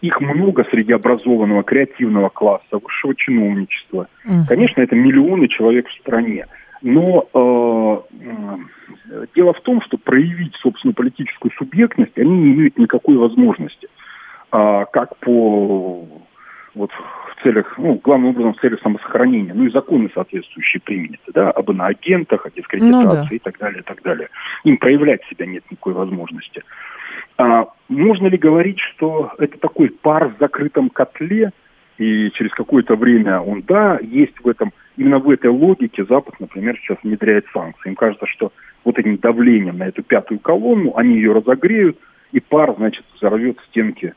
Их много среди образованного, креативного класса, высшего чиновничества. Мгм. Конечно, это миллионы человек в стране. Но э, э, дело в том, что проявить собственную политическую субъектность они не имеют никакой возможности. А, как по вот в целях, ну, главным образом в целях самосохранения, ну и законы соответствующие приняты, да, об иноагентах, о дискредитации Ну да. и так далее, и так далее. Им проявлять себя нет никакой возможности. А, можно ли говорить, что это такой пар в закрытом котле, и через какое-то время он, да, есть в этом, именно в этой логике Запад, например, сейчас внедряет санкции. Им кажется, что вот этим давлением на эту пятую колонну они ее разогреют, и пар, значит, взорвет стенки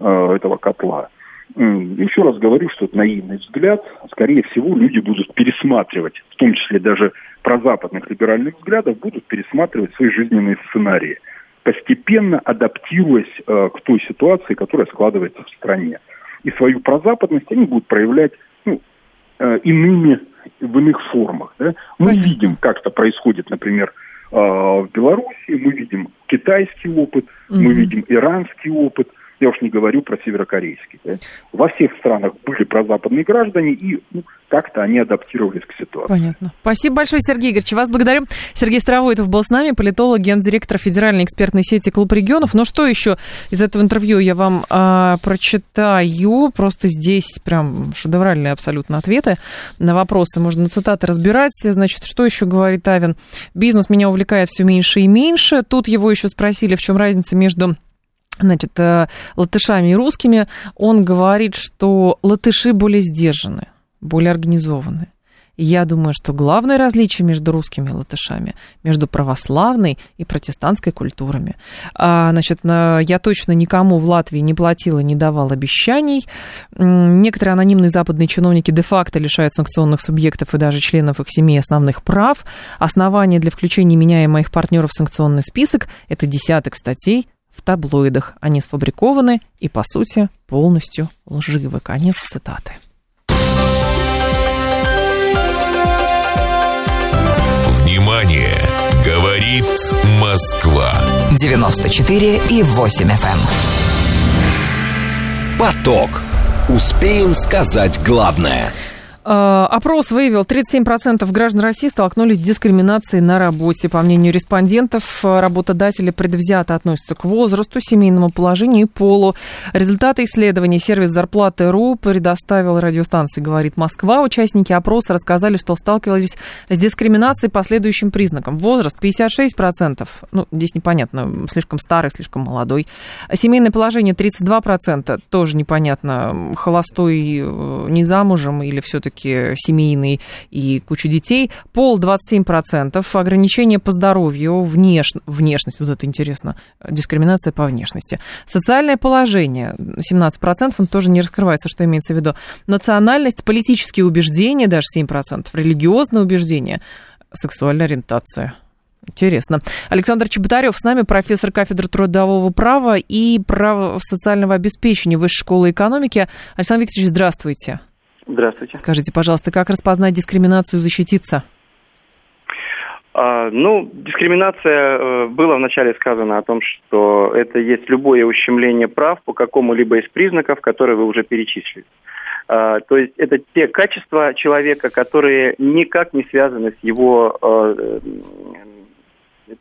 э, этого котла. Еще раз говорю, что это наивный взгляд. Скорее всего, люди будут пересматривать, в том числе даже прозападных либеральных взглядов, будут пересматривать свои жизненные сценарии, постепенно адаптируясь э, к той ситуации, которая складывается в стране. И свою прозападность они будут проявлять ну, иными, в иных формах. да. Мы Понятно. видим, как это происходит, например, э, в Беларуси, мы видим китайский опыт, мы Мгм. видим иранский опыт, я уж не говорю про северокорейский. да. Во всех странах были прозападные граждане, и ну, как-то они адаптировались к ситуации. Понятно. Спасибо большое, Сергей Игоревич. Вас благодарю. Сергей Старовойтов был с нами, политолог, гендиректор Федеральной экспертной сети «Клуб регионов». Ну что еще из этого интервью я вам а, прочитаю? Просто здесь прям шедевральные абсолютно ответы на вопросы. Можно на цитаты разбирать. Значит, что еще говорит Авен? Бизнес меня увлекает все меньше и меньше. Тут его еще спросили, в чем разница между значит, э, латышами и русскими, он говорит, что латыши более сдержаны, более организованы. Я думаю, что главное различие между русскими и латышами, между православной и протестантской культурами. А, значит, на- я точно никому в Латвии не платила, не давала обещаний. Некоторые анонимные западные чиновники де-факто лишают санкционных субъектов и даже членов их семей основных прав. Основания для включения меня и моих партнеров в санкционный список – это десяток статей в таблоидах. Они сфабрикованы и, по сути, полностью лживы. Конец цитаты. Внимание! Говорит Москва. 94 и 8 FM. Поток. Успеем сказать главное. Э, опрос выявил, 37% граждан России столкнулись с дискриминацией на работе. По мнению респондентов, работодатели предвзято относятся к возрасту, семейному положению и полу. Результаты исследования сервис зарплаты.ру предоставил радиостанции «Говорит Москва». Участники опроса рассказали, что сталкивались с дискриминацией по следующим признакам. Возраст 56%, ну, здесь непонятно, слишком старый, слишком молодой. Семейное положение 32%, тоже непонятно, холостой, э, не замужем или все-таки семейный и куча детей. Пол 27%, ограничения по здоровью, внеш... внешность, вот это интересно, дискриминация по внешности. Социальное положение 17%, он тоже не раскрывается, что имеется в виду. Национальность, политические убеждения, даже 7%, религиозные убеждения, сексуальная ориентация. Интересно. Александр Чеботарев с нами, профессор кафедры трудового права и права социального обеспечения Высшей школы экономики. Александр Викторович, здравствуйте. Здравствуйте. Скажите, пожалуйста, как распознать дискриминацию и защититься? А, ну, дискриминация, э, было вначале сказано о том, что это есть любое ущемление прав по какому-либо из признаков, которые вы уже перечислили. А, то есть это те качества человека, которые никак не связаны с его э,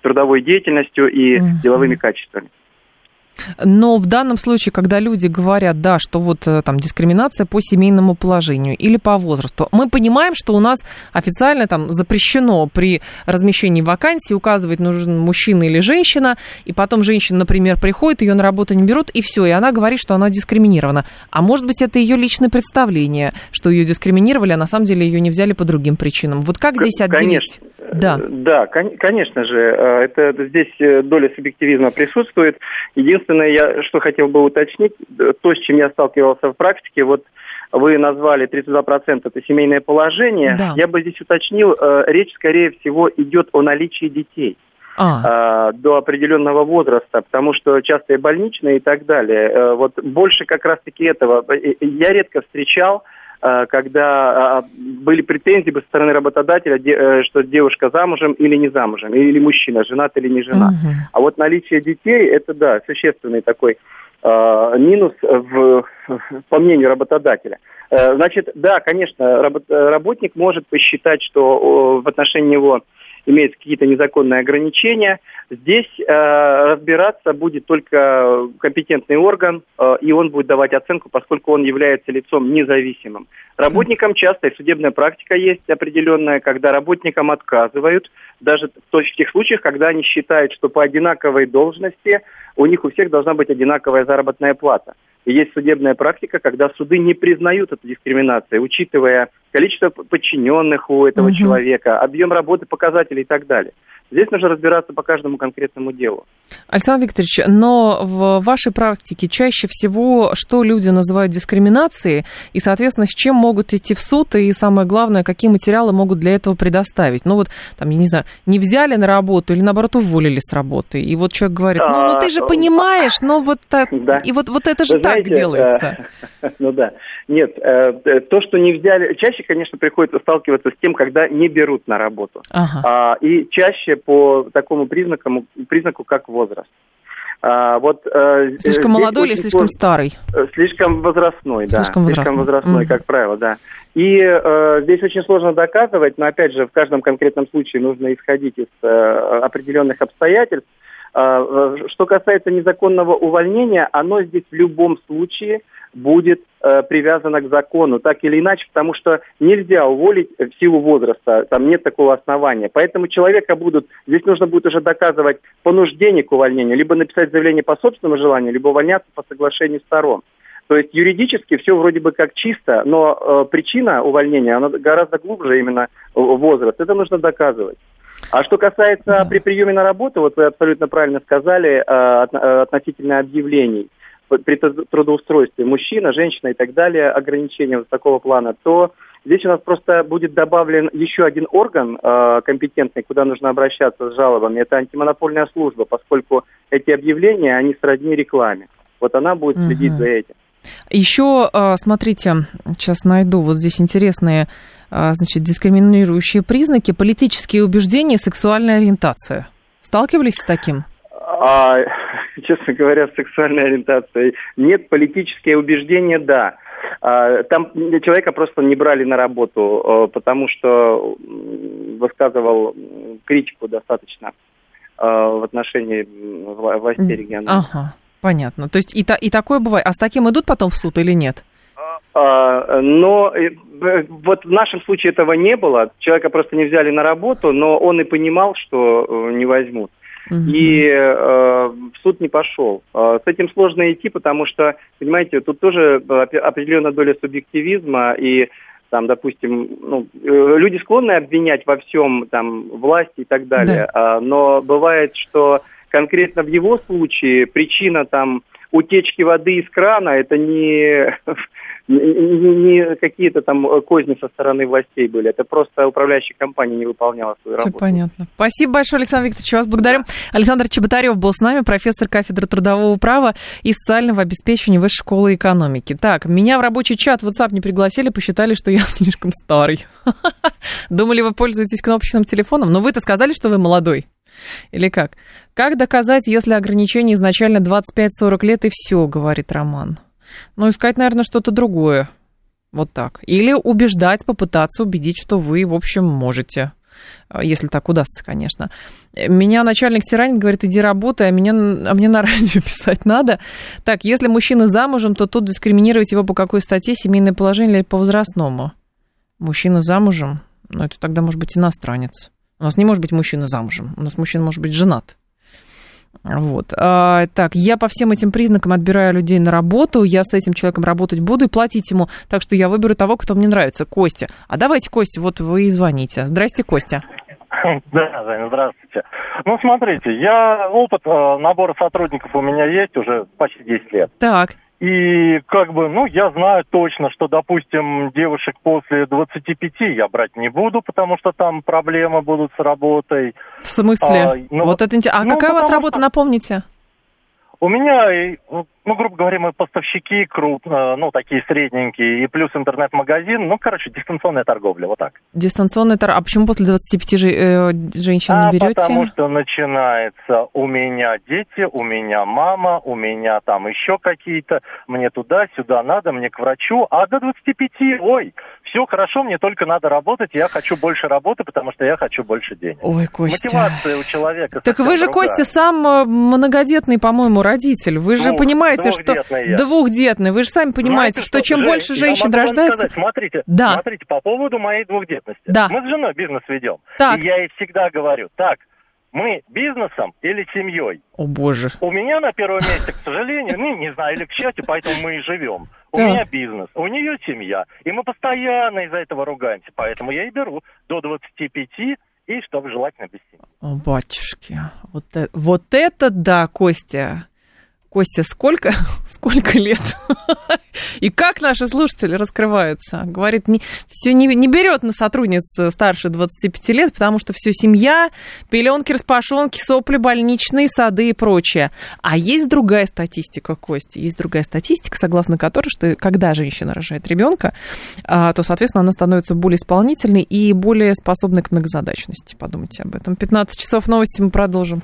трудовой деятельностью и деловыми качествами. Но в данном случае, когда люди говорят, да, что вот э, там дискриминация по семейному положению или по возрасту, мы понимаем, что у нас официально там запрещено при размещении вакансий указывать, нужен мужчина или женщина, и потом женщина, например, приходит, ее на работу не берут, и все, и она говорит, что она дискриминирована. А может быть, это ее личное представление, что ее дискриминировали, а на самом деле ее не взяли по другим причинам. Вот как здесь отделить? Конечно. Да. Да, конечно же, э, это здесь э, доля субъективизма присутствует. Единственное, я что хотел бы уточнить, то, с чем я сталкивался в практике, вот вы назвали 32% это семейное положение. Да. Я бы здесь уточнил, э, речь, скорее всего, идет о наличии детей. А. до определенного возраста, потому что частые больничные и так далее. Вот больше как раз-таки этого. Я редко встречал Э, когда а, были претензии со стороны работодателя, э, что девушка замужем или не замужем, или мужчина, женат или не женат. Угу. А вот наличие детей, это, да, существенный такой э, минус в, по мнению работодателя. Значит, да, конечно, работник может посчитать, что в отношении него имеются какие-то незаконные ограничения. Здесь э, разбираться будет только компетентный орган, э, и он будет давать оценку, поскольку он является лицом независимым. Работникам часто и судебная практика есть определенная, когда работникам отказывают, даже в тех случаях, когда они считают, что по одинаковой должности у них у всех должна быть одинаковая заработная плата. И есть судебная практика, когда суды не признают эту дискриминацию, учитывая количество подчиненных у этого угу. человека, объем работы, показателей и так далее. Здесь нужно разбираться по каждому конкретному делу. Александр Викторович, но в вашей практике чаще всего что люди называют дискриминацией, и, соответственно, с чем могут идти в суд, и самое главное, какие материалы могут для этого предоставить? Ну вот, там, я не знаю, не взяли на работу или, наоборот, уволили с работы, и вот человек говорит, ну, ну ты же а, понимаешь, ну вот, так, да. и вот, вот это же Вы так знаете, делается. Э, ну да, нет, э, э, то, что не взяли, чаще, конечно, приходится сталкиваться с тем, когда не берут на работу, ага. а, и чаще по такому признаку, признаку как возраст. А, вот, э, слишком молодой или слишком старый? Э, слишком возрастной, да. Слишком возрастной, слишком возрастной mm. как правило, да. И э, здесь очень сложно доказывать, но опять же в каждом конкретном случае нужно исходить из э, определенных обстоятельств. Э, что касается незаконного увольнения, оно здесь в любом случае будет э, привязана к закону, так или иначе, потому что нельзя уволить в силу возраста, там нет такого основания. Поэтому человека будут, здесь нужно будет уже доказывать понуждение к увольнению, либо написать заявление по собственному желанию, либо увольняться по соглашению сторон. То есть юридически все вроде бы как чисто, но э, причина увольнения, она гораздо глубже именно возраст. Это нужно доказывать. А что касается да. при приеме на работу, вот вы абсолютно правильно сказали э, э относительно объявлений при трудоустройстве мужчина, женщина и так далее, ограничения вот такого плана, то здесь у нас просто будет добавлен еще один орган э, компетентный, куда нужно обращаться с жалобами. Это антимонопольная служба, поскольку эти объявления, они сродни рекламе. Вот она будет следить угу. за этим. Еще, э, смотрите, сейчас найду вот здесь интересные, э, значит, дискриминирующие признаки, политические убеждения, сексуальная ориентация. Сталкивались с таким? А, честно говоря, с сексуальной ориентацией нет. Политические убеждения, да. А, там человека просто не брали на работу, э, потому что высказывал критику достаточно э, в отношении властей региона. Ага, понятно. То есть и, та, и такое бывает. А с таким идут потом в суд или нет? А, но э, вот в нашем случае этого не было. Человека просто не взяли на работу, но он и понимал, что не возьмут. Угу. И э, в суд не пошел. Э, с этим сложно идти, потому что, понимаете, тут тоже определенная доля субъективизма и там, допустим, ну, э, люди склонны обвинять во всем там власти и так далее, да. но бывает, что конкретно в его случае причина там утечки воды из крана это не не какие-то там козни со стороны властей были. Это просто управляющая компания не выполняла свою Все работу. понятно. Спасибо большое, Александр Викторович. Вас благодарим. Александр Чеботарев был с нами, профессор кафедры трудового права и социального обеспечения Высшей школы экономики. Так, меня в рабочий чат WhatsApp не пригласили, посчитали, что я слишком старый. Думали, вы пользуетесь кнопочным телефоном? Но вы-то сказали, что вы молодой. Или как? Как доказать, если ограничение изначально 25-40 лет и все, говорит Роман? Ну, искать, наверное, что-то другое. Вот так. Или убеждать, попытаться убедить, что вы, в общем, можете. А, если так удастся, конечно. Меня начальник тиранит, говорит, иди работай, а, меня, а мне на радио писать надо. Так, если мужчина замужем, то тут дискриминировать его по какой статье, семейное положение или по возрастному? Мужчина замужем? Ну, это тогда может быть иностранец. У нас не может быть мужчина замужем. У нас мужчина может быть женат. Вот. А, так, я по всем этим признакам отбираю людей на работу, я с этим человеком работать буду и платить ему, так что я выберу того, кто мне нравится, Костя. А давайте, Костя, вот вы и звоните. Здрасте, Костя. Да, Женя, здравствуйте. Ну, смотрите, я опыт э, набора сотрудников у меня есть уже почти 10 лет. Так. И как бы, ну, я знаю точно, что, допустим, девушек после 25 я брать не буду, потому что там проблемы будут с работой. В смысле? А, ну, вот это. А ну, какая у вас работа, что... напомните? У меня, ну, грубо говоря, мы поставщики крупно, ну, такие средненькие, и плюс интернет-магазин, ну, короче, дистанционная торговля, вот так. Дистанционная торговля. А почему после 25 же, э, женщин а, не берете? потому что начинается у меня дети, у меня мама, у меня там еще какие-то, мне туда-сюда надо, мне к врачу, а до 25, ой, все хорошо, мне только надо работать, я хочу больше работы, потому что я хочу больше денег. Ой, Костя. Мотивация у человека Так вы же, другая. Костя, сам э, многодетный, по-моему, родитель. Вы же ну, понимаете, что... Я. Двухдетный. Вы же сами понимаете, Знаете, что, что чем Жень, больше женщин рождается... Сказать, смотрите, да. смотрите, по поводу моей двухдетности. Да. Мы с женой бизнес ведем. Так. И я ей всегда говорю, так, мы бизнесом или семьей? О боже. У меня на первом месте, к сожалению, ну, не знаю, или к счастью, поэтому мы и живем. У да. меня бизнес, у нее семья. И мы постоянно из-за этого ругаемся. Поэтому я и беру до 25 и чтобы желательно без семьи. О, батюшки, вот, это, вот это да, Костя. Костя, сколько, сколько лет? И как наши слушатели раскрываются? Говорит, не, все не, не берет на сотрудниц старше 25 лет, потому что все семья, пеленки, распашонки, сопли, больничные, сады и прочее. А есть другая статистика, Костя, есть другая статистика, согласно которой, что когда женщина рожает ребенка, а, то, соответственно, она становится более исполнительной и более способной к многозадачности. Подумайте об этом. 15 часов новости мы продолжим.